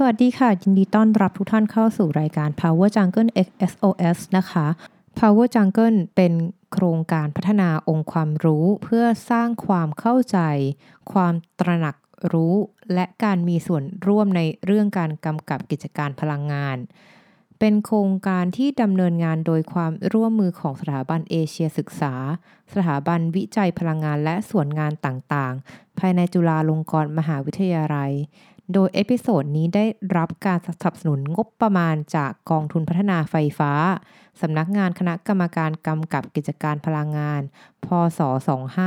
สวัสดีค่ะ ยินดีต้อนรับทุกท่านเข้าสู่รายการ Power Jungle XSOS นะคะ Power Jungle เป็นโครงการพัฒนาองค์ความรู้ เพื่อสร้างความเข้าใจ ความตระหนักรู้ และการมีส่วนร่วมในเรื่องการกำกับกิจการพลังงาน เป็นโครงการที่ดำเนินงานโดยความร่วมมือของสถาบันเอเชียศึกษา สถาบันวิจัยพลังงานและส่วนงานตต่างๆ ภายในจุฬาลงกรณ์มหาวิทยาลัย โดย episode นี้ได้รับการสนับสนุนงบประมาณจากกองทุนพัฒนาไฟฟ้า สำนักงานคณะกรรมการกำกับกิจการพลังงาน พศ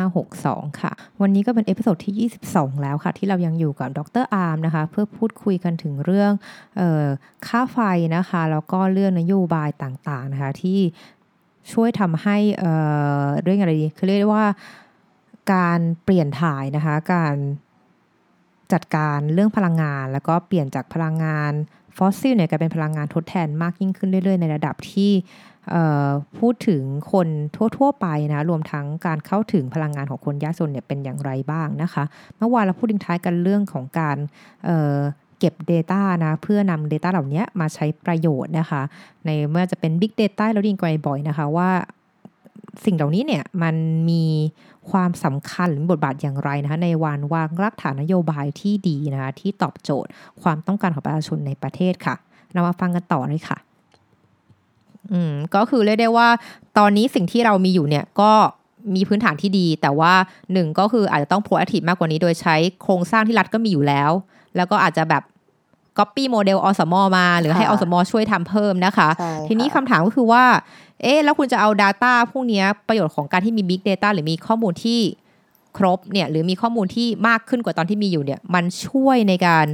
2562 ค่ะ วันนี้ก็เป็น episode ที่ 22 แล้วค่ะ ที่เรายังอยู่กับดร.อาร์มนะคะ เพื่อพูดคุยกันถึงเรื่องเออค่าไฟนะคะ แล้วก็เรื่องนโยบายต่างๆนะคะ ที่ช่วยทำให้เเรื่องอะไรดีคือเรียกได้ว่าการเปลี่ยนถ่ายนะคะ การ จัดการเรื่องพลังงาน แล้วก็เปลี่ยนจากพลังงานฟอสซิลเนี่ยกลายเป็นพลังงานทดแทนมากยิ่งขึ้นเรื่อยๆ ในระดับที่พูดถึงคนทั่ว ๆ ไปนะ รวมทั้งการเข้าถึงพลังงานของคนยากจนเนี่ยเป็นอย่างไรบ้างนะคะ เมื่อวานเราพูดทิ้งท้ายกันเรื่องของการเเก็บ Data นะเพื่อนำ Data เหล่านี้มาใช้ประโยชน์นะคะ ในเมื่อจะเป็น Big Data เราได้ยินกันบ่อยนะคะว่า สิ่งเหล่านี้เนี่ยมันมีความสำคัญหรือมีบทบาทอย่างไรนะคะในวานวางรากฐานนโยบายที่ดีนะคะที่ตอบโจทย์ความต้องการของประชาชนในประเทศค่ะ เรามาฟังกันต่อเลยค่ะอืมก็คือเรียกได้ว่า ตอนนี้สิ่งที่เรามีอยู่เนี่ยก็มีพื้นฐานที่ดี แต่ว่าหนึ่งก็คืออาจจะต้อง proactive มากกว่านี้โดยใช้โครงสร้างที่รัฐก็มีอยู่แล้ว แล้วก็อาจจะแบบ copy โมเดลอสมมา หรือให้อค่ะสมช่วยทำเพิ่มนะคะใช่ทีนี้ค่ะคำถามก็คือว่า เอ๊ะแล้วคุณจะเอา Data พวกเนี้ยประโยชน์ของการที่มี Big Data หรือมีข้อมูลที่ครบเนี่ยหรือมีข้อมูลที่มากขึ้นกว่าตอนที่มีอยู่เนี่ย มันช่วยในการ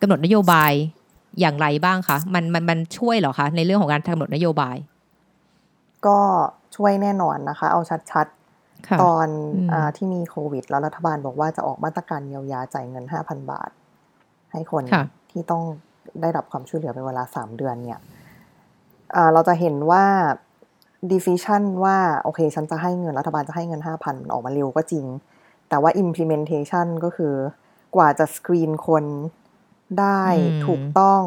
กำหนดนโยบายอย่างไรบ้างคะมันมันมันช่วยเหรอคะในเรื่องของการกำหนดนโยบาย ก็ช่วยแน่นอนนะคะ เอาชัดค่ะๆตอนอืมอาที่มีโควิด แล้วรัฐบาลบอกว่าจะออกมาตรการเยียวยาจ่ายเงิน 5,000 บาท ให้คนค่ะที่ต้องได้รับความช่วยเหลือเป็นเวลา 3 เดือนเนี่ยอ่าเราจะเห็นว่า decision ว่า โอเค ฉันจะให้เงินรัฐบาลจะให้เงิน 5,000มันออกมาเร็วก็จริง แต่ว่า implementation ก็คือกว่าจะสกรีนคนได้อืมถูกต้อง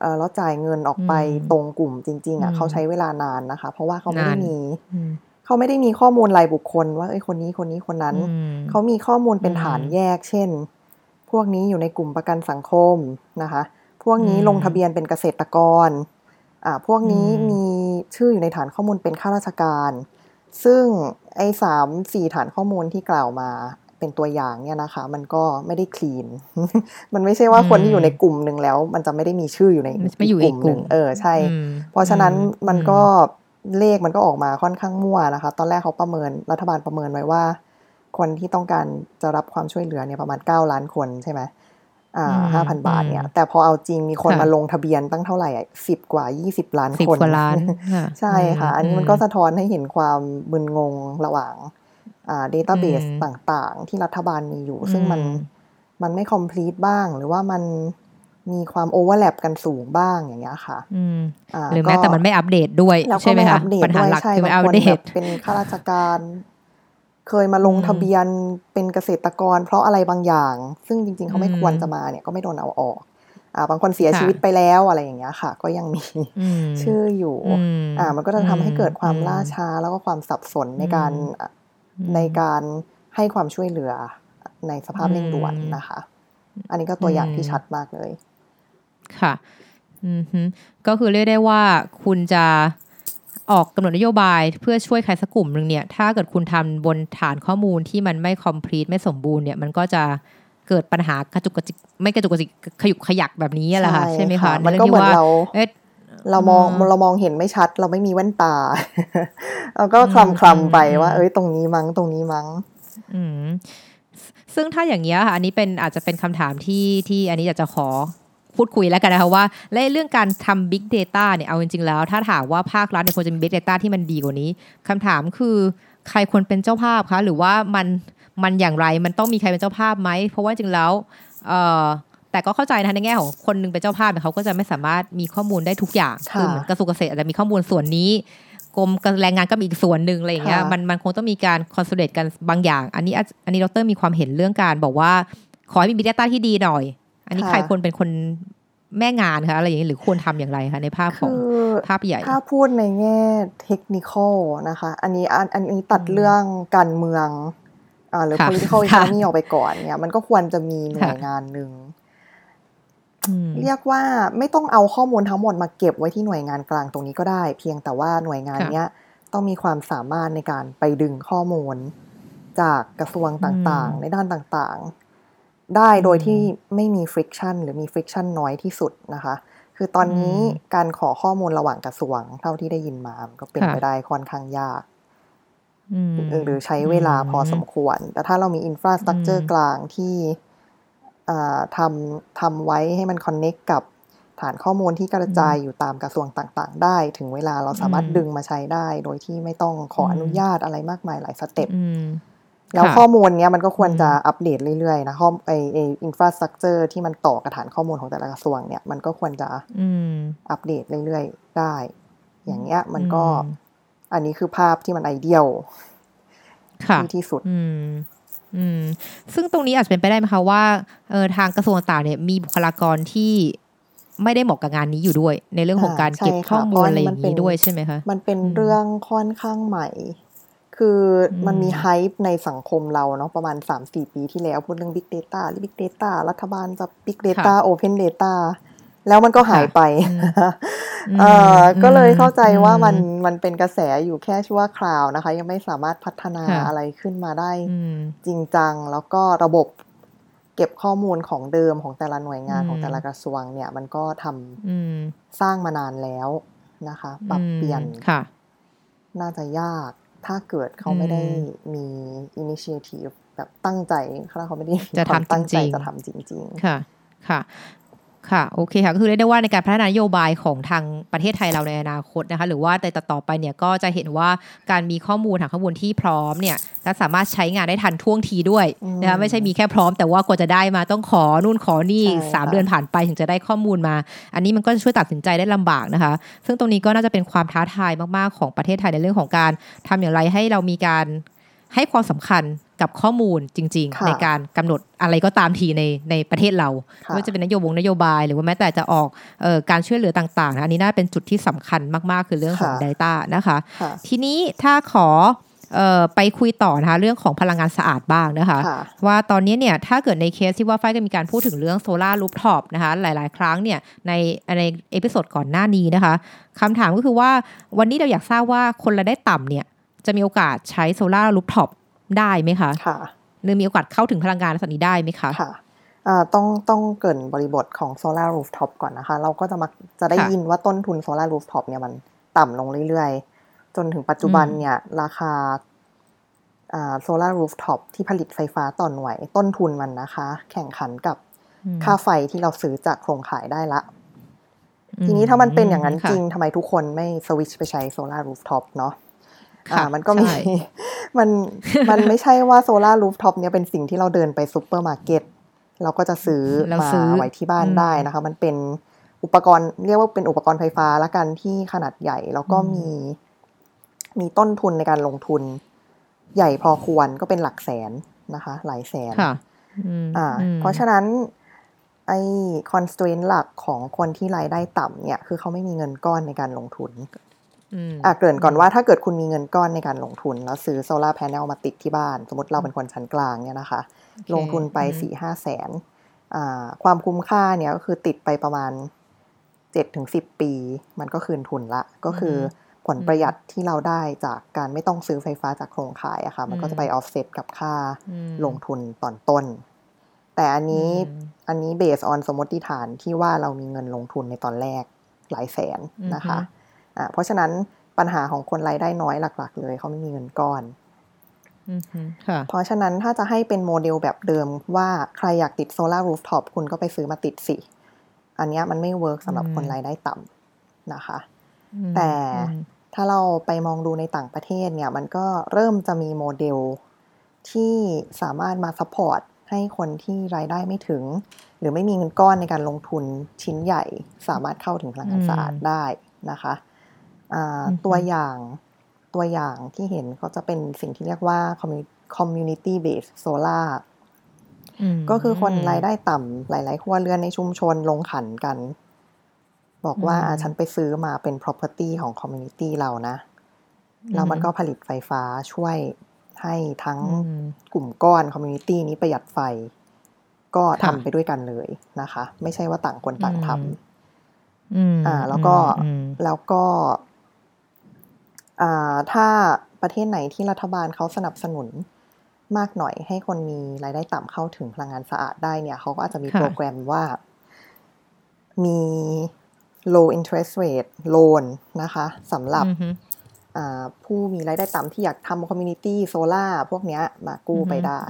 เอ่อแล้วจ่ายเงินออกไปอืมตรงกลุ่มจริง ๆอือะมเขาใช้เวลานานนะคะ เพราะว่าเขาไม่ได้นานมีอืมเขาไม่ได้มีข้อมูลรายบุคคล ว่าเอ้ยคนนี้คนนี้คนนั้นอืมเขามีข้อมูลเป็นอืมฐานแยก เช่น พวกนี้อยู่ในกลุ่มประกันสังคมนะคะ พวกนี้อืมลงทะเบียนเป็นเกษตรกรอ่า พวกนี้อืมมีชื่ออยู่ในฐานข้อมูลเป็นข้าราชการ ซึ่งไอ้สามสี่ฐานข้อมูลที่กล่าวมาเป็นตัวอย่างเนี่ยนะคะ มันก็ไม่ได้คลีน มันไม่ใช่ว่าคนที่อยู่ในกลุ่มหนึ่งแล้ว มันจะไม่ได้มีชื่ออยู่ในไม่อยู่อีกกลุ่มหนึ่งเออใช่อืมเพราะฉะนั้นอืมันก็เลขมันก็ออกมาค่อนข้างมั่วนะคะ ตอนแรกเขาประเมินรัฐบาลประเมินไว้ว่า คนที่ต้องการจะรับความช่วยเหลือเนี่ยประมาณ 9 ล้านคนใช่ไหมอ่า ห้าพันบาทเนี่ย แต่พอเอาจริงมีคนค่ะมาลงทะเบียนตั้งเท่าไหร่สิบกว่า20ล้านสิบคนกว่าล้านค่ะใช่ค่ะ อันนี้มันก็สะท้อนให้เห็นความมึนงงระหว่างอ่า database อืมต่างๆ ที่รัฐบาลมีอยู่ ซึ่งมันอืมมันไม่ complete บ้าง หรือว่ามันมีความ overlap กันสูงบ้างอย่างเงี้ยค่ะอืมาหรือแม้ก็แต่มันไม่อัปเดตด้วยแล้วก็ใช่ไหมไม่คะอัปเดตปัญหาด้วยหลักใช่คือไม่บางอัปคนเดแบตบเป็นข้าราชการ เคยมาลงอืมทะเบียนเป็นเกษตรกร เพราะอะไรบางอย่าง ซึ่งจริง ๆ เขาไม่อืมควรจะมาเนี่ยก็ไม่โดนเอาออกอ่าบางคนเสียค่ะชีวิตไปแล้วอะไรอย่างเงี้ยค่ะ ก็ยังมีอืมชื่ออยู่มอ่ามันก็จะทำให้เกิดความอืมล่าช้าแล้วก็ความสับสนในการอืมในการให้ความช่วยเหลือในสภาพเร่งด่วนอืมนะคะ อันนี้ก็ตัวอย่างอืมที่ชัดมากเลย ค่ะ อือฮึก็คือเรียกได้ว่าคุณจะ ออกกำหนดนโยบายเพื่อช่วยใครสักกลุ่มหนึ่งเนี่ย ถ้าเกิดคุณทำบนฐานข้อมูลที่มันไม่ complete ไม่สมบูรณ์เนี่ย มันก็จะเกิดปัญหากระจุกกระจิกไม่กระจุกกระจิกขยุกขยักแบบนี้แหละค่ะใช่ไหมคะมันใรื่ก็งเหมืที่อนว่าเราเอ๊ะเรามองอืมเรามองเห็นไม่ชัด เราไม่มีแว่นตาเราก็อืมคลำคลำไปอืมว่า เอ้ยตรงนี้มั้งตรงนี้มั้ง อืมซึ่งถ้าอย่างเงี้ยค่ะอันนี้เป็นอาจจะเป็นคำถามที่ที่อันนี้อยากจะขอ พูดคุยแล้วกันนะคะว่าและเรื่องการทำ Big Data เนี่ยเอาจริงๆแล้ว ถ้าถามว่าภาครัฐเนี่ยควรจะมี Big Data ที่มันดีกว่านี้คำถามคือใครควรเป็นเจ้าภาพคะหรือว่ามันมันอย่างไรมันต้องมีใครเป็นเจ้าภาพไหมเพราะว่าจริงๆแล้วเอ่อแต่ก็เข้าใจนะในแง่ของคนหนึงเป็นเจ้าภาพเนี่ยเขาก็จะไม่สามารถมีข้อมูลได้ทุกอย่างค่ะคือเหมือนกระทรวงเกษตรอาจจะมีข้อมูลส่วนนี้กรมแรงงานก็มีอีกส่วนหนึ่งอะไรอย่างเงี้ยค่ะมันมันคงต้องมีการคอนโซเดตกันบางอย่าง อันนี้อาจอันนี้ดรมีความเห็นเรื่องการบอกว่าขอให้มี Big Data ที่ดีหน่อย อันนี้ค่ะใครควรเป็นคนแม่งานคะอะไรอย่างนี้หรือควรทำอย่างไรคะในภาพของภาพใหญ่ ถ้าพูดในแง่เทคนิคนะคะ อันนี้อันนี้ตัดเรื่องการเมืองอ่าหรือ political economy ออกไปก่อนเนี่ย มันก็ควรจะมีหน่วยงานหนึ่งเรียกว่าไม่ต้องเอาข้อมูลทั้งหมดมาเก็บไว้ที่หน่วยงานกลางตรงนี้ก็ได้ เพียงแต่ว่าหน่วยงานเนี้ยต้องมีความสามารถในการไปดึงข้อมูล จากกระทรวงต่างๆ ในด้านต่างๆ ได้โดยที่ไม่มี friction หรือมี friction น้อยที่สุดนะคะ คือตอนนี้การขอข้อมูลระหว่างกระทรวง เท่าที่ได้ยินมาก็เป็นไปได้ค่อนข้างยากหรือใช้เวลาพอสมควร แต่ถ้าเรามีอินฟราสตรักเจอร์กลางที่ทำทำไว้ให้มัน connect กับฐานข้อมูลที่กระจายอยู่ตามกระทรวงต่างๆ ได้ ถึงเวลาเราสามารถดึงมาใช้ได้ โดยที่ไม่ต้องขออนุญาตอะไรมากมายหลาย step แล้วข้อมูลเนี้ยมันก็ควรจะอัปเดตเรื่อยๆนะข้อไอไอ infrastructure ที่มันต่อกับฐานข้อมูลของแต่ละกระทรวงเนี่ยมันก็ควรจะอัปเดตเรื่อยๆได้ อย่างเงี้ยมันก็อันนี้คือภาพที่มัน idealที่ที่สุดอืมซึ่งตรงนี้อาจจะเป็นไปได้ไหมคะว่าเออทางกระทรวงต่างเนี่ยมีบุคลากรที่ไม่ได้เหมาะกับงานนี้อยู่ด้วย ในเรื่องของการเก็บข้อมูลอะไรอย่างนี้ด้วยใช่ไหมคะมันเป็นเรื่องค่อนข้างใหม่ คือมันมีไฮป์ในสังคมเราเนาะประมาณสามสี่ปีที่แล้วพูดเรื่อง Big Data หรือ Big Data รัฐบาลจะ Big Data Open Data แล้วมันก็หายไปเออก็เลยเข้าใจว่ามันมันเป็นกระแสอยู่แค่ชั่วคราวนะคะ ยังไม่สามารถพัฒนาอะไรขึ้นมาได้จริงจัง แล้วก็ระบบเก็บข้อมูลของเดิมของแต่ละหน่วยงานของแต่ละกระทรวงเนี่ย มันก็ทำสร้างมานานแล้วนะคะ ปรับเปลี่ยนค่ะน่าจะยาก ถ้าเกิดเขาไม่ได้มีอินิเชทีฟแบบตั้งใจถ้าเขาไม่ได้จะทำตั้งใจจะทำจริง ๆ ค่ะค่ะ ค่ะ โอเคค่ะ ก็คือเรียกได้ว่าในการพัฒนานโยบายของทางประเทศไทยเราในอนาคตนะคะ หรือว่าแต่ต่อไปเนี่ยก็จะเห็นว่าการมีข้อมูลทางข้อมูลที่พร้อมเนี่ยจะสามารถใช้งานได้ทันท่วงทีด้วยนะคะไม่ใช่มีแค่พร้อมแต่ว่ากว่าจะได้มาต้องขอนู่นขอนี่สามเดือนผ่านไปถึงจะได้ข้อมูลมา อันนี้มันก็จะช่วยตัดสินใจได้ลำบากนะคะ ซึ่งตรงนี้ก็น่าจะเป็นความท้าทายมากๆของประเทศไทยในเรื่องของการทำอย่างไรให้เรามีการให้ความสำคัญ กับข้อมูลจริง ๆ ในการกำหนดอะไรก็ตามทีในในประเทศเราไม่ว่าจะเป็นนโยบงนโยบายหรือว่าแม้แต่จะออกออการช่วยเหลือต่างๆนะอันนี้น่าเป็นจุดที่สำคัญมากๆ คือเรื่องของ Data นะคะ ทีนี้ถ้าขออไปคุยต่อนะคะเรื่องของพลังงานสะอาดบ้างนะคะ ว่าตอนนี้เนี่ยถ้าเกิดในเคสที่ว่าไฟก็มีการพูดถึงเรื่อง solar rooftop นะคะหลาย ๆ ครั้งเนี่ยในใน episode ก่อนหน้านี้นะคะคำถามก็คือว่าวันนี้เราอยากทราบว่าคนรายได้ต่ำเนี่ยจะมีโอกาสใช้ solar rooftop ได้ไหมคะค่ะหรือมีโอกาสเข้าถึงพลังงานลักษณะนี้ได้ไหมคะค่ะต้องต้องเกริ่นบริบทของ solar rooftop ก่อนนะคะ เราก็จะมาจะได้ยินว่าต้นทุน solar rooftop เนี่ยมันต่ำลงเรื่อยๆ จนถึงปัจจุบันเนี่ย ราคา solar rooftop ที่ผลิตไฟฟ้าต่อหน่วย ต้นทุนมันนะคะ แข่งขันกับค่าไฟที่เราซื้อจากโครงข่ายได้ละ ทีนี้ถ้ามันเป็นอย่างนั้นจริงทำไมทุกคนไม่สวิตช์ไปใช้ solar rooftop เนาะ อ่ามันก็มี มันมันไม่ใช่ว่า solar rooftop เนี่ยเป็นสิ่งที่เราเดินไปซูเปอร์มาร์เก็ตเราก็จะซื้อมาไว้ที่บ้านได้นะคะ มันเป็นอุปกรณ์เรียกว่าเป็นอุปกรณ์ไฟฟ้าละกันที่ขนาดใหญ่ แล้วก็มี มีต้นทุนในการลงทุน ใหญ่พอควรก็เป็นหลักแสนนะคะ หลายแสนอ่า เพราะฉะนั้น ไอ้ constraint หลักของคนที่รายได้ต่ำเนี่ย คือเขาไม่มีเงินก้อนในการลงทุน อะเกริ่นก่อนว่าถ้าเกิดคุณมีเงินก้อนในการลงทุน แล้วซื้อโซลาร์แผงมาติดที่บ้าน สมมติเราเป็นคนชั้นกลางเนี่ยนะคะ ลงทุนไปสี่ห้าแสนความคุ้มค่าเนี่ยก็คือติดไปประมาณเจ็ดถึงสิบปี มันก็คืนทุนละ ก็คือผลประหยัดที่เราได้จากการไม่ต้องซื้อไฟฟ้าจากโครงข่ายอะค่ะ มันก็จะไปออฟเซตกับค่าลงทุนตอนต้น แต่อันนี้อันนี้ based on สมมติฐานที่ว่าเรามีเงินลงทุนในตอนแรกหลายแสนนะคะอ่า เพราะฉะนั้นปัญหาของคนรายได้น้อยหลัก ๆ เลยเขาไม่มีเงินก้อนเพราะฉะนั้นถ้าจะให้เป็นโมเดลแบบเดิมว่าใครอยากติด solar rooftop คุณก็ไปซื้อมาติดสิ อันนี้มันไม่ work สำหรับคนรายได้ต่ำนะคะ แต่ถ้าเราไปมองดูในต่างประเทศเนี่ย มันก็เริ่มจะมีโมเดลที่สามารถมา support ให้คนที่รายได้ไม่ถึง หรือไม่มีเงินก้อนในการลงทุนชิ้นใหญ่ สามารถเข้าถึงพลังงานสะอาดได้นะคะ ตัวอย่างตัวอย่างที่เห็นก็จะเป็นสิ่งที่เรียกว่า community based solar ก็คือคนรายได้ต่ำหลาย ๆ ครัวเรือนในชุมชนลงขันกัน บอกว่าฉันไปซื้อมาเป็น property ของ community เรานะ แล้วมันก็ผลิตไฟฟ้าช่วยให้ทั้งกลุ่มก้อน community นี้ประหยัดไฟ ก็ทำไปด้วยกันเลยนะคะ ไม่ใช่ว่าต่างคนต่างทำอ่า แล้วก็แล้วก็อ่า ถ้าประเทศไหนที่รัฐบาลเขาสนับสนุนมากหน่อยให้คนมีรายได้ต่ำเข้าถึงพลังงานสะอาดได้เนี่ยเขาก็อาจจะมีโปรแกรมว่ามี low interest rate loan นะคะสำหรับผู้มีรายได้ต่ำที่อยากทำ community solar พวกนี้มากู้ไปได้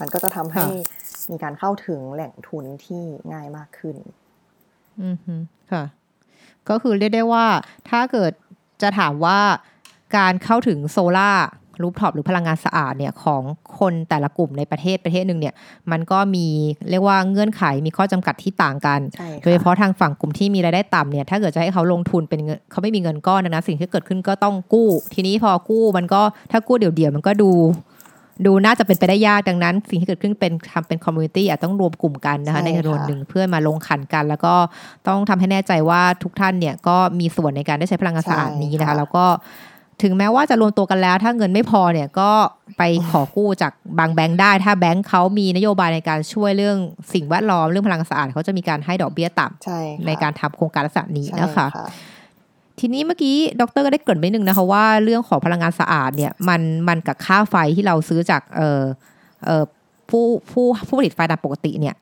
มันก็จะทำให้มีการเข้าถึงแหล่งทุนที่ง่ายมากขึ้น อือค่ะ ก็คือเรียกได้ว่าถ้าเกิด จะถามว่าการเข้าถึงโซลา่ารูปท็อปหรือพลังงานสะอาดเนี่ยของคนแต่ละกลุ่มในประเทศประเทศหนึ่งเนี่ยมันก็มีเรียกว่าเงื่อนไขมีข้อจำกัดที่ต่างกันโดยเฉพาะทางฝั่งกลุ่มที่มีรายได้ต่ำเนี่ยถ้าเกิดจะให้เขาลงทุนเป็นเงินเขาไม่มีเงินก้อนนะสิ่งที่เกิดขึ้นก็ต้องกู้ ทีนี้พอกู้มันก็ถ้ากู้เดี่ยวๆมันก็ดู ดูน่าจะเป็นไปได้ยากดังนั้น สิ่งที่เกิดขึ้นเป็นทำเป็น community อาจต้องรวมกลุ่มกันนะคะในจำนวนหนึ่งเพื่อมาลงขันกัน แล้วก็ต้องทำให้แน่ใจว่าทุกท่านเนี่ยก็มีส่วนในการได้ใช้พลังงานสะอาดนี้นะคะ แล้วก็ถึงแม้ว่าจะรวมตัวกันแล้ว ถ้าเงินไม่พอเนี่ยก็ไปขอกู้จากบางแบงค์ได้ ถ้าแบงค์เขามีนโยบายในการช่วยเรื่องสิ่งแวดล้อมเรื่องพลังงานสะอาดเขาจะมีการให้ดอกเบี้ยต่ำใในการทำโครงการลักษณะนี้นะคะ ทีนี้เมื่อกี้ดรก็ได้เกริ่นไปนึงนะคะว่าเรื่องของพลังงานสะอาดเนี่ยมันมันกับค่าไฟที่เราซื้อจากเอ่อเอ่อผู้ผู้ผู้ผลิตไฟตามปกติเนี่ย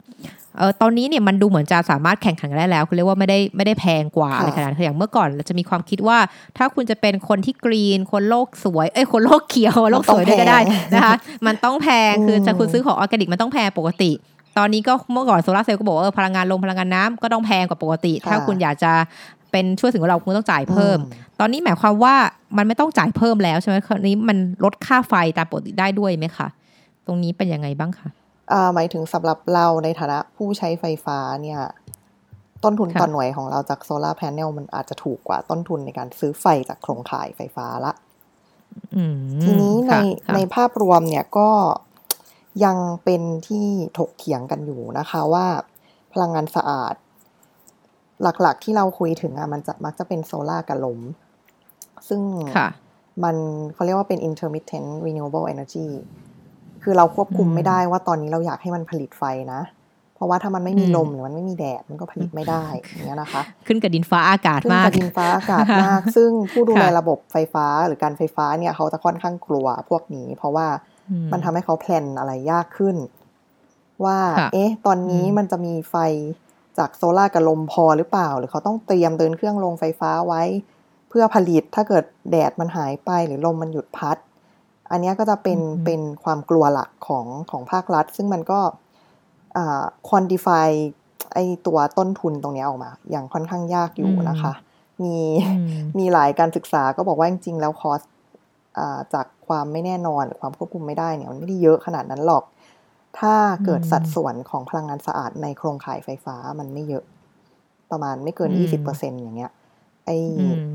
เออตอนนี้เนี่ยมันดูเหมือนจะสามารถแข่งขันกันได้แล้วคือเรียกว่าไม่ได้ไม่ได้แพงกว่าอะไรขนาดนั้นอย่างเมื่อก่อนเราจะมีความคิดว่า ถ้าคุณจะเป็นคนที่กรีน คนโลกสวยเอ้ยคนโลกเขียวโลกสวยได้ก็ได้นะคะมันต้องแพงคือจะคุณซื้อของออร์แกนิกมันต้องแพงปกติ ตอนนี้ก็เมื่อก่อนโซลาเซลล์ก็บอกว่าพลังงานลมพลังงานน้ำก็ต้องแพงกว่าปกติ ถ้าคุณอยากจะ เป็นช่วยสิ่งแวดล้อมคุณต้องจ่ายเพิ่ม ตอนนี้หมายความว่ามันไม่ต้องจ่ายเพิ่มแล้วใช่ไหมคราวนี้มันลดค่าไฟตามปกติได้ด้วยไหมคะตรงนี้เป็นยังไงบ้างคะหมายถึงสำหรับเราในฐานะผู้ใช้ไฟฟ้าเนี่ยต้นทุนต่อหน่วยของเราจากโซลาร์แผงเนลมันอาจจะถูกกว่าต้นทุนในการซื้อไฟจากโครงข่ายไฟฟ้าละทีนี้ในในภาพรวมเนี่ยก็ยังเป็นที่ถกเถียงกันอยู่นะคะว่า พลังงานสะอาด หลักๆ ที่เราคุยถึงอะมันจะมักจะเป็นโซลาร์กับลม ซึ่งมันเขาเรียกว่าเป็น intermittent renewable energy คือเราควบคุมไม่ได้ว่าตอนนี้เราอยากให้มันผลิตไฟนะ เพราะว่าถ้ามันไม่มีลมหรือมันไม่มีแดดมันก็ผลิตไม่ได้อย่างเงี้ยนะคะ ขึ้นกับดินฟ้าอากาศมาก ขึ้นกับดินฟ้าอากาศมาก ซึ่งผู้ดูแลระบบไฟฟ้าหรือการไฟฟ้าเนี่ยเขาจะค่อนข้างกลัวพวกนี้ เพราะว่ามันทำให้เขา plan อะไรยากขึ้น ว่า เอ๊ะ ตอนนี้มันจะมีไฟ จากโซลาร์กับลมพอหรือเปล่า หรือเขาต้องเตรียมเดินเครื่องโรงไฟฟ้าไว้ เพื่อผลิตถ้าเกิดแดดมันหายไปหรือลมมันหยุดพัด อันนี้ก็จะเป็นเป็นความกลัวหลักของของภาครัฐ ซึ่งมันก็ quantify ไอ้ตัวต้นทุนตรงนี้ออกมา อย่างค่อนข้างยากอยู่นะคะ มีมีหลายการศึกษาก็บอกว่าจริงๆแล้วคอสจากความไม่แน่นอนหรือความควบคุมไม่ได้เนี่ยมันไม่ได้เยอะขนาดนั้นหรอก ถ้าเกิดสัดส่วนของพลังงานสะอาดในโครงข่ายไฟฟ้ามันไม่เยอะ ประมาณไม่เกินยี่สิบเปอร์เซ็นอย่างเงี้ย ไอ้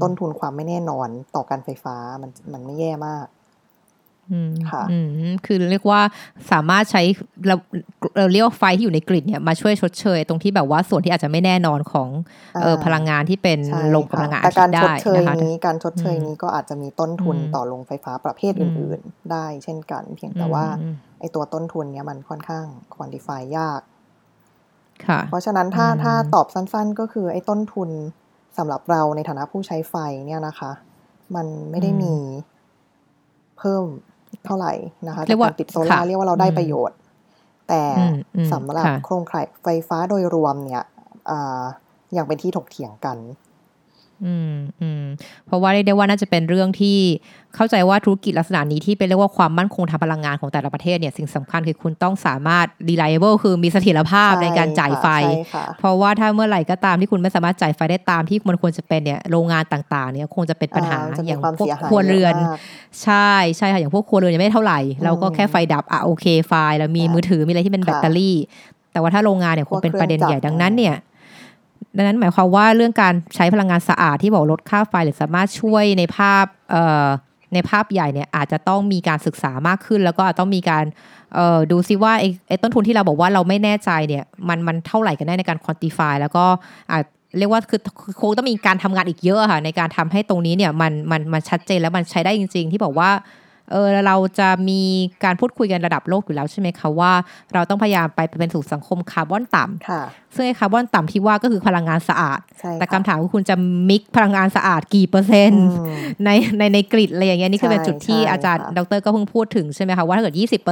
ต้นทุนความไม่แน่นอนต่อการไฟฟ้ามันมันไม่แย่มาก ค่ะคือเรียกว่าสามารถใช้เราเราเรียกว่าไฟที่อยู่ในกริดเนี่ยมาช่วยชดเชย ตรงที่แบบว่าส่วนที่อาจจะไม่แน่นอนของเออพลังงานที่เป็นลงกำลังงานการชดเชยนี้การชดเชยนี้ก็อาจจะมีต้นทุนต่อโรงไฟฟ้าประเภทอื่น ๆ ได้เช่นกัน เพียงแต่ว่าไอตัวต้นทุนเนี้ยมันค่อนข้างควอนติฟายยากเพราะฉะนั้นถ้าถ้าตอบสั้น ๆ ก็คือไอ้ต้นทุนสำหรับเราในฐานะผู้ใช้ไฟเนี่ยนะคะ มันไม่ได้มีเพิ่ม เท่าไหร่นะคะจากการติดโซลาเรียกว่าเราได้ประโยชน์ แต่สำหรับโครงข่ายไฟฟ้าโดยรวมเนี่ยยังเป็นที่ถกเถียงกัน อืมอืมเพราะว่าเรียกได้ว่าน่าจะเป็นเรื่องที่เข้าใจว่าธุรกิจลักษณะนี้ที่เป็นเรียกว่าความมั่นคงทางพลังงานของแต่ละประเทศเนี่ยสิ่งสำคัญคือคุณต้องสามารถ reliable คือมีเสถียรภาพในการจ่ายไฟ เพราะว่าถ้าเมื่อไหร่ก็ตามที่คุณไม่สามารถจ่ายไฟได้ตามที่มันควรจะเป็นเนี่ยโรงงานต่างๆเนี่ยคงจะเป็นปัญหาอย่างพวกครัวเรือน ใช่ใช่ค่ะอย่างพวกครัวเรือนยังไม่เท่าไหร่เราก็แค่ไฟดับอะโอเคไฟแล้วมีมือถือมีอะไรที่เป็นแบตเตอรี่ แต่ว่าถ้าโรงงานเนี่ยคงเป็นประเด็นใหญ่ดังนั้นเนี่ย ดังนั้นหมายความว่าเรื่องการใช้พลังงานสะอาดที่บอกลดค่าไฟหรือสามารถช่วยในภาพในภาพใหญ่เนี่ยอาจจะต้องมีการศึกษามากขึ้น แล้วก็ต้องมีการดูซิว่าไอ้ต้นทุนที่เราบอกว่าเราไม่แน่ใจเนี่ยมันมันเท่าไหร่กันแน่ในการ quantify แล้วก็อาจเรียกว่าคือคงต้องมีการทำงานอีกเยอะค่ะในการทำให้ตรงนี้เนี่ยมันมันมันชัดเจนแล้วมันใช้ได้จริง ๆ ที่บอกว่า เออเราจะมีการพูดคุยกันระดับโลกอยู่แล้วใช่ไหมคะว่า เราต้องพยายามไปเป็นสู่สังคมคาร์บอนต่ำค่ะซึ่งไอ้คาร์บอนต่ำที่ว่าก็คือพลังงานสะอาดใช่แต่ค่ะคำถามคือคุณจะ mix พลังงานสะอาดกี่เปอร์เซ็นต์อืมในในใน grid อะไรอย่างเงี้ยนี่คือเป็นใช่จุดที่ใช่อาจารย์ค่ะดร.ก็เพิ่งพูดถึงใช่ไหมคะว่าถ้าเกิด 20%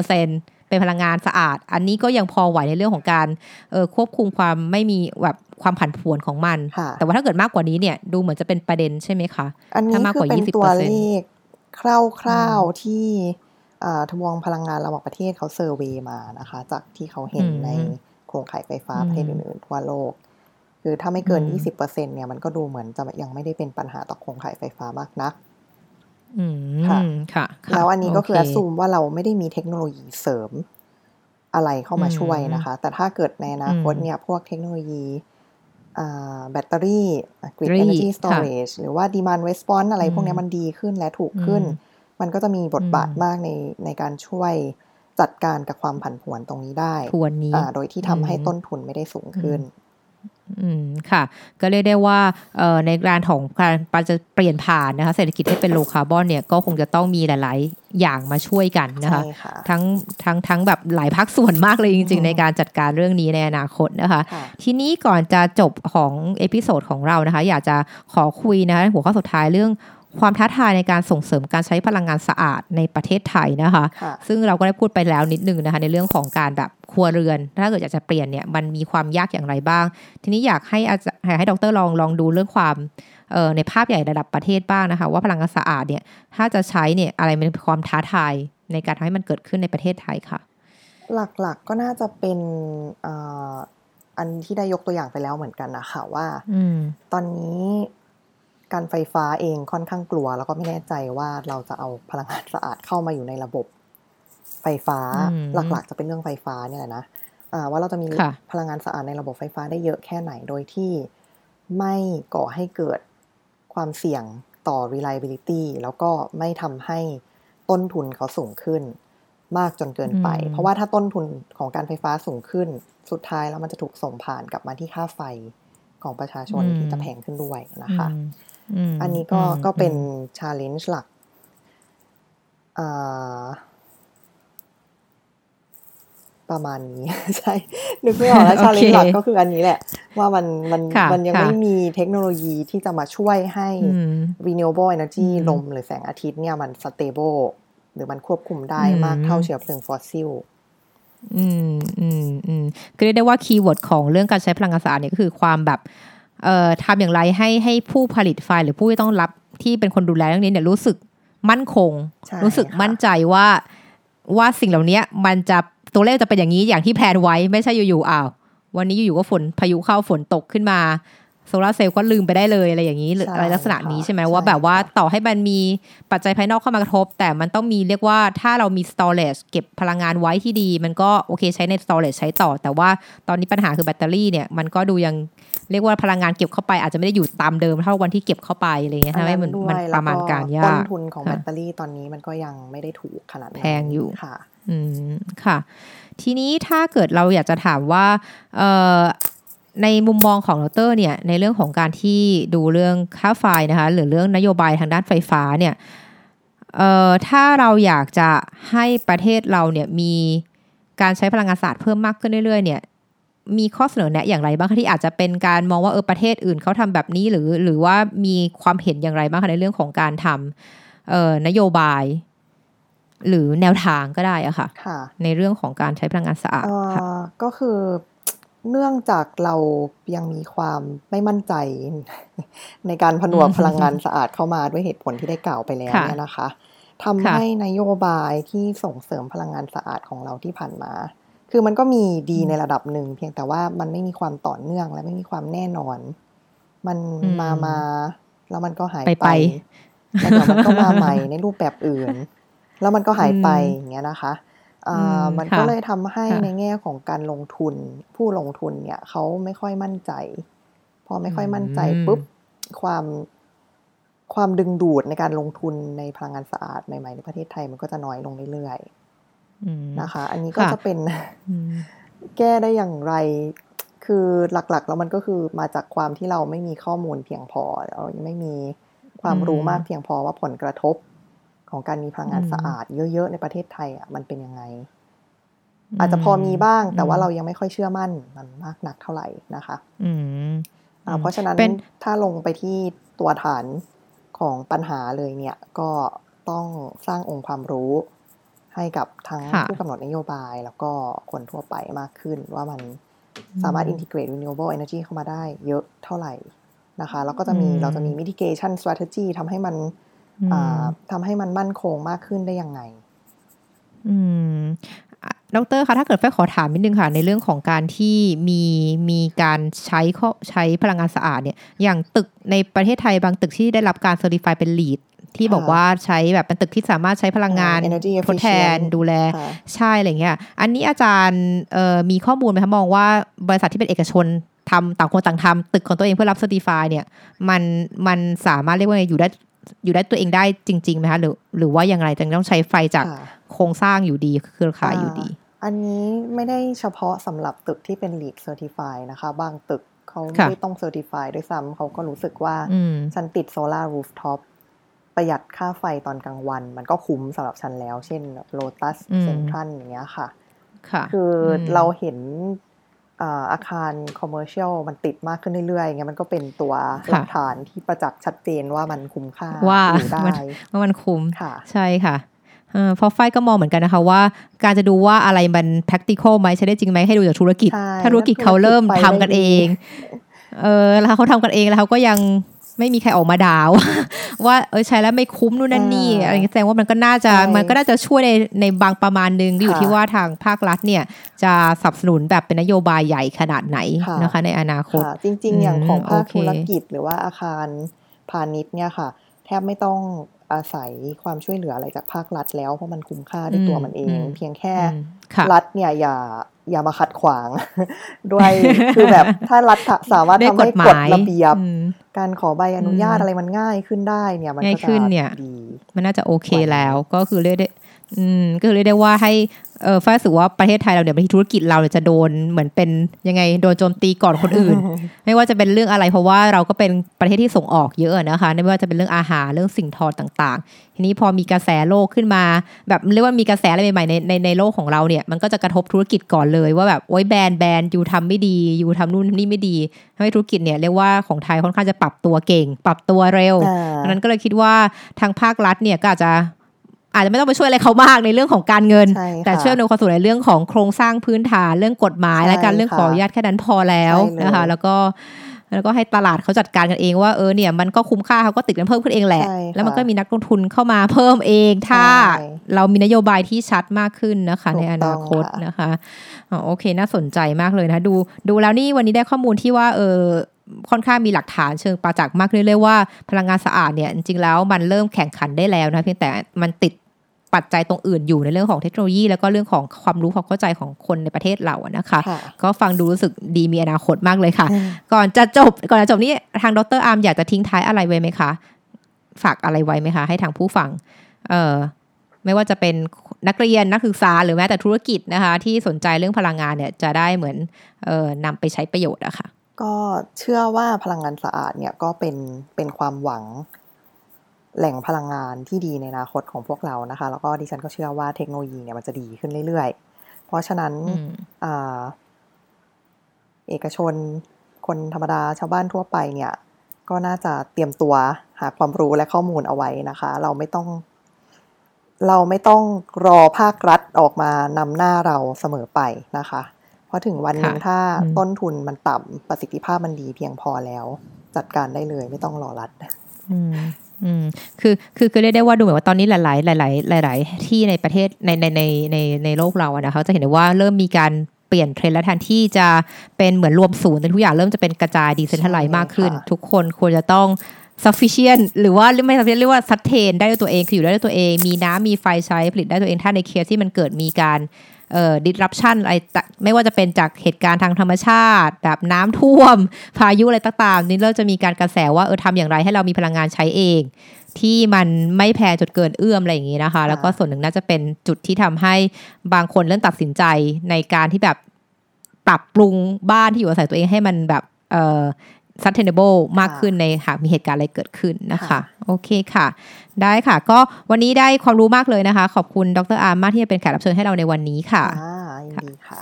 เป็นพลังงานสะอาด อันนี้ก็ยังพอไหวในเรื่องของการเออควบคุมความไม่มีแบบความผันผวนของมันค่ะแต่ว่าถ้าเกิดมากกว่านี้เนี่ยดูเหมือนจะเป็นประเด็นใช่ไหมคะ อันนี้ถ้ามากคืกอว่าเป็น20%ตัวเลข คร่าวๆที่อ่าทบวงพลังงานระหว่างประเทศเขาเซอร์เวย์มานะคะ จากที่เขาเห็นอืมในโครงข่ายไฟฟ้าอืมประเทศอื่นๆทั่วโลก คือถ้าไม่เกินอืม20%เนี่ยมันก็ดูเหมือนจะยังไม่ได้เป็นปัญหาต่อโครงข่ายไฟฟ้ามากนักอืมค่ะค่ะค่ะ แล้วอันนี้ก็คือโแอ s ซูมว่าเราไม่ได้มีเทคโนโลยีเสริมอะไรเข้ามาช่วยนะคะ แต่ถ้าเกิดในอนาคตอืมเนี่ย พวกเทคโนโลยีอ่า แบตเตอรี่ grid battery energy ค่ะ storage หรือว่า demand response อะไรพวกเนี้ยอืมมันดีขึ้นและถูกขึ้นอืมมันก็จะมีบทบาทอืมมากในในการช่วยจัดการกับความผันผวนตรงนี้ได้ ทวนนี้อ่าโดยที่ทำให้อืมต้นทุนไม่ได้สูงขึ้น อืมค่ะ ก็เรียกได้ว่าเอ่อในการของการการจะเปลี่ยนผ่านนะคะเศรษฐกิจให้เป็น low carbon เนี่ยก็คงจะต้องมีหลาย ๆ อย่างมาช่วยกันนะคะใช่ค่ะทั้งทั้งทั้งแบบหลายภาคส่วนมากเลยจริงๆอืมในการจัดการเรื่องนี้ในอนาคตนะคะค่ะทีนี้ก่อนจะจบของ episode ของเรานะคะ อยากจะขอคุยนะคะหัวข้อสุดท้ายเรื่อง ความท้าทายในการส่งเสริมการใช้พลังงานสะอาดในประเทศไทยนะคะค่ะซึ่งเราก็ได้พูดไปแล้วนิดนึงนะคะในเรื่องของการแบบครัวเรือน ถ้าเกิดอยากจะเปลี่ยนเนี่ยมันมีความยากอย่างไรบ้าง ทีนี้อยากให้อาจารย์ให้ดร.ลองลองดูเรื่องความเอ่อในภาพใหญ่ระดับประเทศบ้างนะคะ ว่าพลังงานสะอาดเนี่ยถ้าจะใช้เนี่ยอะไรเป็นความท้าทายในการทำให้มันเกิดขึ้นในประเทศไทยค่ะ หลักๆก็น่าจะเป็นอ่าอันที่ได้ยกตัวอย่างไปแล้วเหมือนกันนะคะว่าอืมตอนนี้ การไฟฟ้าเองค่อนข้างกลัว แล้วก็ไม่แน่ใจว่าเราจะเอาพลังงานสะอาดเข้ามาอยู่ในระบบไฟฟ้าอืมหลักๆ จะเป็นเรื่องไฟฟ้าเนี่ยแหละนะอ่าว่าเราจะมีค่ะพลังงานสะอาดในระบบไฟฟ้าได้เยอะแค่ไหนโดยที่ไม่ก่อให้เกิดความเสี่ยงต่อ reliability แล้วก็ไม่ทำให้ต้นทุนเขาสูงขึ้นมากจนเกินไปอืมเพราะว่าถ้าต้นทุนของการไฟฟ้าสูงขึ้น สุดท้ายแล้วมันจะถูกส่งผ่านกลับมาที่ค่าไฟของประชาชนที่จะแพงขึ้นด้วยนะคะ อืมอันนี้ก็อืมก็เป็นอืม challenge หลักอ่าประมาณนี้ใช่นึกไม่ออกแล้วโอเค challenge หลักก็คืออันนี้แหละ ว่ามันมันค่ะมันยังค่ะไม่มีเทคโนโลยีที่จะมาช่วยให้อืม renewable energy อืมลมหรือแสงอาทิตย์เนี่ยมัน stable หรือมันควบคุมได้อืมมากเท่าเชื้อเพลิงฟอสซิลอืมอืมอืมก็เรียกได้ว่า keyword ของเรื่องการใช้พลังงานสะอาดเนี่ยก็คือความแบบเอ่อ ทำอย่างไรให้ให้ผู้ผลิตไฟหรือผู้ที่ต้องรับที่เป็นคนดูแลเรื่องนี้เนี่ยรู้สึกมั่นคงใช่รู้สึกค่ะมั่นใจว่าว่าสิ่งเหล่านี้มันจะตัวเลขจะเป็นอย่างนี้อย่างที่แพลนไว้ไม่ใช่อยู่ๆอ้าววันนี้อยู่ๆก็ฝนพายุเข้าฝนตกขึ้นมา โซลาร์เซลล์ก็ลืมไปได้เลยอะไรอย่างนี้หรือใช่อะไรลักษณะนี้ค่ะใช่ไหมใช่ว่าแบบว่าค่ะต่อให้มันมีปัจจัยภายนอกเข้ามากระทบ แต่มันต้องมีเรียกว่าถ้าเรามี storage เก็บพลังงานไว้ที่ดี มันก็โอเคใช้ใน storage ใช้ต่อ แต่ว่าตอนนี้ปัญหาคือแบตเตอรี่เนี่ยมันก็ดูยังเรียกว่าพลังงานเก็บเข้าไปอาจจะไม่ได้อยู่ตามเดิมเท่าวันที่เก็บเข้าไปอะไรเงี้ยทำให้มันด้วยมันแล้วประมาณการยาต้นกทุนของค่ะแบตเตอรี่ตอนนี้มันก็ยังไม่ได้ถูกขนาดนั้นแพงอยู่ค่ะ อืมค่ะ ทีนี้ถ้าเกิดเราอยากจะถามว่า เอ่อ ในมุมมองของดรเนี่ยในเรื่องของการที่ดูเรื่องค่าไฟนะคะหรือเรื่องนโยบายทางด้านไฟฟ้าเนี่ยเอ่อถ้าเราอยากจะให้ประเทศเราเนี่ยมีการใช้พลังงานสะอาดเพิ่มมากขึ้นเรื่อยๆเนี่ยมีข้อเสนอแนะอย่างไรบ้างคะที่อาจจะเป็นการมองว่าเออประเทศอื่นเขาทำแบบนี้หรือ หรือว่ามีความเห็นอย่างไรบ้างคะในเรื่องของการทำเอ่อนโยบาย หรือแนวทางก็ได้อะค่ะค่ะในเรื่องของการใช้พลังงานสะอาดเอ่ค่ะอก็คือ เนื่องจากเรายังมีความไม่มั่นใจ ในการผนวกอืมพลังงานสะอาดเข้ามาด้วยเหตุผลที่ได้กล่าวไปแล้วค่ะเนี่ยนะคะทำค่ะให้นโยบายที่ส่งเสริมพลังงานสะอาดของเราที่ผ่านมา คือมันก็มีดีในระดับหนึ่ง เพียงแต่ว่ามันไม่มีความต่อเนื่องและไม่มีความแน่นอน มันอืมมามา แล้วมันก็หายไปไปไปแล้วเดี๋ยวมันก็มาใหม่ในรูปแบบอื่น แล้วมันก็หายไปอืมอย่างเงี้ยนะคะอ่าอื มมันค่ะก็เลยทำให้ค่ะในแง่ของการลงทุน ผู้ลงทุนเนี่ยเขาไม่ค่อยมั่นใจ พอไม่ค่อยมั่นใจอืมปุ๊บความความดึงดูดในการลงทุนในพลังงานสะอาดใหม่ ๆ ในประเทศไทยมันก็จะน้อยลงเรื่อยๆนะคะ อันนี้ก็จะเป็นแก้ได้อย่างไร คือหลักๆ แล้วมันก็คือมาจากความที่เราไม่มีข้อมูลเพียงพอเรายังไม่มีความรู้มากเพียงพอว่าผลกระทบ ของการมีพลังงานสะอาดเยอะๆในประเทศไทยอะมันเป็นยังไง อาจจะพอมีบ้าง แต่ว่าเรายังไม่ค่อยเชื่อมั่นมันมากนักเท่าไหร่นะคะเพราะฉะนั้นถ้าลงไปที่ตัวฐานของปัญหาเลยเนี่ย ก็ต้องสร้างองค์ความรู้ให้กับทั้งผู้กำหนดนโยบายแล้วก็คนทั่วไปมากขึ้น ว่ามันสามารถ integrate renewable energy เข้ามาได้เยอะเท่าไหร่นะคะ แล้วก็จะมีเราจะมี mitigation strategy ทำให้มัน ทำให้มันมั่นคงมากขึ้นได้ยังไง อืมดรคะถ้าเกิดแฟขอถามนิดนึงค่ะ ในเรื่องของการที่มีมีการใช้ใช้พลังงานสะอาดเนี่ย อย่างตึกในประเทศไทยบางตึกที่ได้รับการเซอร์ติฟายเป็นลีดที่บอกว่าใช้แบบเป็นตึกที่สามารถใช้พลังงานทดแทนดูแลใช่อะไรเงี้ย อันนี้อาจารย์มีข้อมูลไหมคะมองว่าบริษัทที่เป็นเอกชนทำต่างคนต่างทำตึกของตัวเองเพื่อรับเซอร์ติฟายเนี่ย มันมันสามารถเรียกว่าอยู่ได้ อยู่ได้ตัวเองได้จริงๆไหมคะหรือหรือว่าอย่างไรจะต้องใช้ไฟจากโครงสร้างอยู่ดีเครือข่ายอยู่ดี อันนี้ไม่ได้เฉพาะสำหรับตึกที่เป็น LEED Certified นะคะ บางตึกเขาไม่ต้อง certify ด้วยซ้ำเขาก็รู้สึกว่าฉันติด solar rooftop ประหยัดค่าไฟตอนกลางวัน มันก็คุ้มสำหรับฉันแล้ว เช่นโลตัสเซ็นทรัลอย่างเงี้ยค่ะ คือเราเห็น อาคาร commercial มันติดมากขึ้นเรื่อยๆเงี้ยมันก็เป็นตัวหลักฐานที่ประจักษ์ชัดเจนว่ามันคุ้มค่าว่าได้ว่ามันคุ้มใช่ค่ะเพราะไฟก็มองเหมือนกันนะคะว่า การจะดูว่าอะไรมัน practical ไหมใช้ได้จริงไหมให้ดูจากธุรกิจ ถ้าธุรกิจเขาเริ่มทำกันเอง เออแล้วเขาทำกันเองแล้วเขาก็ยัง ไม่มีใครออกมาด่าว่าเออใช้แล้วไม่คุ้มนู่นนั่นนี่อะไรแสดงว่ามันก็น่าจะมันก็น่าจะช่วยในในบางประมาณนึงอยู่ที่ว่าทางภาครัฐเนี่ย จะสนับสนุนแบบเป็นนโยบายใหญ่ขนาดไหนนะคะ ในอนาคตจริง ๆ อย่างของภาคธุรกิจหรือว่าอาคารพาณิชย์เนี่ยค่ะ แทบไม่ต้องอาศัยความช่วยเหลืออะไรจากภาครัฐแล้วเพราะมันคุ้มค่าด้วยตัวมันเอง เพียงแค่รัฐเนี่ยอย่า อย่ามาขัดขวาง ด้วยคือแบบถ้ารัฐสามารถทำให้กฎระเบียบ การขอใบอนุญาตอะไรมันง่ายขึ้นได้เนี่ย มันก็จะดีมันน่าจะโอเคแล้ว ก็คือเรียกได้ อืมก็เรียกได้ว่าให้เออฟ้าสึกว่าประเทศไทยเราเนี่ยธุรกิจเราเนี่ยจะโดนเหมือนเป็นยังไงโดนโจมตีก่อนคนอื่น ไม่ว่าจะเป็นเรื่องอะไรเพราะว่าเราก็เป็นประเทศที่ส่งออกเยอะนะคะไม่ว่าจะเป็นเรื่องอาหารเรื่องสิ่งทอต่างๆ ทีนี้พอมีกระแสโลกขึ้นมา แบบเรียกว่ามีกระแสอะไรใหม่ๆในในในโลกของเราเนี่ยมันก็จะกระทบธุรกิจก่อนเลยว่าแบบโอ๊ยแบรนด์แบรนด์อยู่ทำไม่ดี อยู่ทำนู่นนี่ไม่ดีทำให้ธุรกิจเนี่ยเรียกว่าของไทยค่อนข้างจะปรับตัวเก่ง ปรับตัวเร็วดังนั้นก็เลยคิดว่าทางภาครัฐเนี่ยก็อาจจะ อาจจะไม่ต้องไปช่วยอะไรเขามากในเรื่องของการเงิน แต่ช่วยในความสุขในเรื่องของโครงสร้างพื้นฐานเรื่องกฎหมายและการเรื่องขออนุญาตแค่นั้นพอแล้วนะคะ แล้วก็แล้วก็ให้ตลาดเขาจัดการกันเองว่าเออเนี่ยมันก็คุ้มค่าเขาก็ติดกันเพิ่มขึ้นเองแหละ แล้วมันก็มีนักลงทุนเข้ามาเพิ่มเอง ถ้าเรามีนโยบายที่ชัดมากขึ้นนะคะ ในอนาคตนะคะอ๋อโอเคน่าสนใจมากเลยนะดู ดูแล้วนี่วันนี้ได้ข้อมูลที่ว่าเออค่อนข้างมีหลักฐานเชิงประจักษ์มากเรื่อยๆว่าพลังงานสะอาดเนี่ยจริงๆแล้วมันเริ่มแข่งขันได้แล้วนะเพียงแต่มันติด ปัจจัยตรงอื่นอยู่ในเรื่องของเทคโนโลยี แล้วก็เรื่องของความรู้ความเข้าใจของคนในประเทศเราอะนะคะ ก็ฟังดูรู้สึกดีมีอนาคตมากเลยค่ะ ก่อนจะจบก่อนจะจบนี้ทางดรอาร์มอยากจะทิ้งท้ายอะไรไว้ไหมคะ ฝากอะไรไว้ไหมคะ ให้ทางผู้ฟัง เออไม่ว่าจะเป็นนักเรียนนักศึกษาหรือแม้แต่ธุรกิจนะคะ ที่สนใจเรื่องพลังงานเนี่ยจะได้เหมือนเออนำไปใช้ประโยชน์อะคะ่ะก็เชื่อว่าพลังงานสะอาดเนี่ยก็เป็นเป็นความหวัง แหล่งพลังงานที่ดีในอนาคตของพวกเรานะคะ แล้วก็ดิฉันก็เชื่อว่าเทคโนโลยีเนี่ยมันจะดีขึ้นเรื่อยๆ เพราะฉะนั้นเอกชนคนธรรมดาชาวบ้านทั่วไปเนี่ย ก็น่าจะเตรียมตัวหาความรู้และข้อมูลเอาไว้นะคะ เราไม่ต้อง เราไม่ต้องรอภาครัฐออกมานำหน้าเราเสมอไปนะคะ เพราะถึงวันหนึ่งถ้าต้นทุนมันต่ำประสิทธิภาพมันดีเพียงพอแล้ว จัดการได้เลยไม่ต้องรอรัฐ อืมคือคือคือเรียกได้ว่าดูเหมือนว่าตอนนี้หลาย ๆ หลาย ๆ หลาย ๆ ที่ในประเทศในในในในในโลกเราอะนะคะจะเห็นได้ว่าเริ่มมีการเปลี่ยนเทรนด์และแทนที่จะเป็นเหมือนรวมศูนย์ทุกอย่างเริ่มจะเป็นกระจาย decentralize มากขึ้น ทุกคนควรจะต้อง sufficient หรือว่าไม่ sufficient เรียกว่า sustain ได้ด้วยตัวเองคืออยู่ได้ด้วยตัวเอง มีน้ำมีไฟใช้ผลิตได้ตัวเองถ้าในเคสที่มันเกิดมีการ เอ่อ disruption อะไรจะไม่ว่าจะเป็นจากเหตุการณ์ทางธรรมชาติ แบบน้ำท่วม พายุอะไรต่างๆนี่เราจะมีการกระแสว่าเออทำอย่างไรให้เรามีพลังงานใช้เอง ที่มันไม่แพงจนเกินเอื้อมอะไรอย่างนี้นะคะ แล้วก็ส่วนหนึ่งน่าจะเป็นจุดที่ทำให้บางคนเริ่มตัดสินใจในการที่แบบปรับปรุงบ้านที่อยู่อาศัยตัวเองให้มันแบบเอ่อ sustainable มากขึ้นในหากมีเหตุการณ์อะไรเกิดขึ้นนะคะค่ะโอเคค่ะ ได้ค่ะ ก็วันนี้ได้ความรู้มากเลยนะคะ ขอบคุณดรอาร์มมากที่จะเป็นแขกรับเชิญให้เราในวันนี้ค่ะอ่ายินดีค่ะ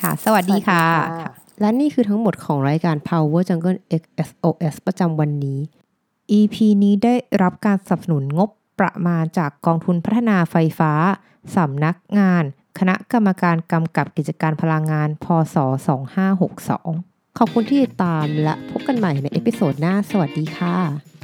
ค่ะสวัสดีค่ะ สวัสดีค่ะ และนี่คือทั้งหมดของรายการ Power Jungle XSOS ประจำวันนี้ EP นี้ได้รับการสนับสนุนงบประมาณจากกองทุนพัฒนาไฟฟ้าสำนักงาน คณะกรรมการกำกับกิจการพลังงาน พศ 2562 ขอบคุณที่ติดตามและพบกันใหม่ในเอพิโซดหน้า สวัสดีค่ะ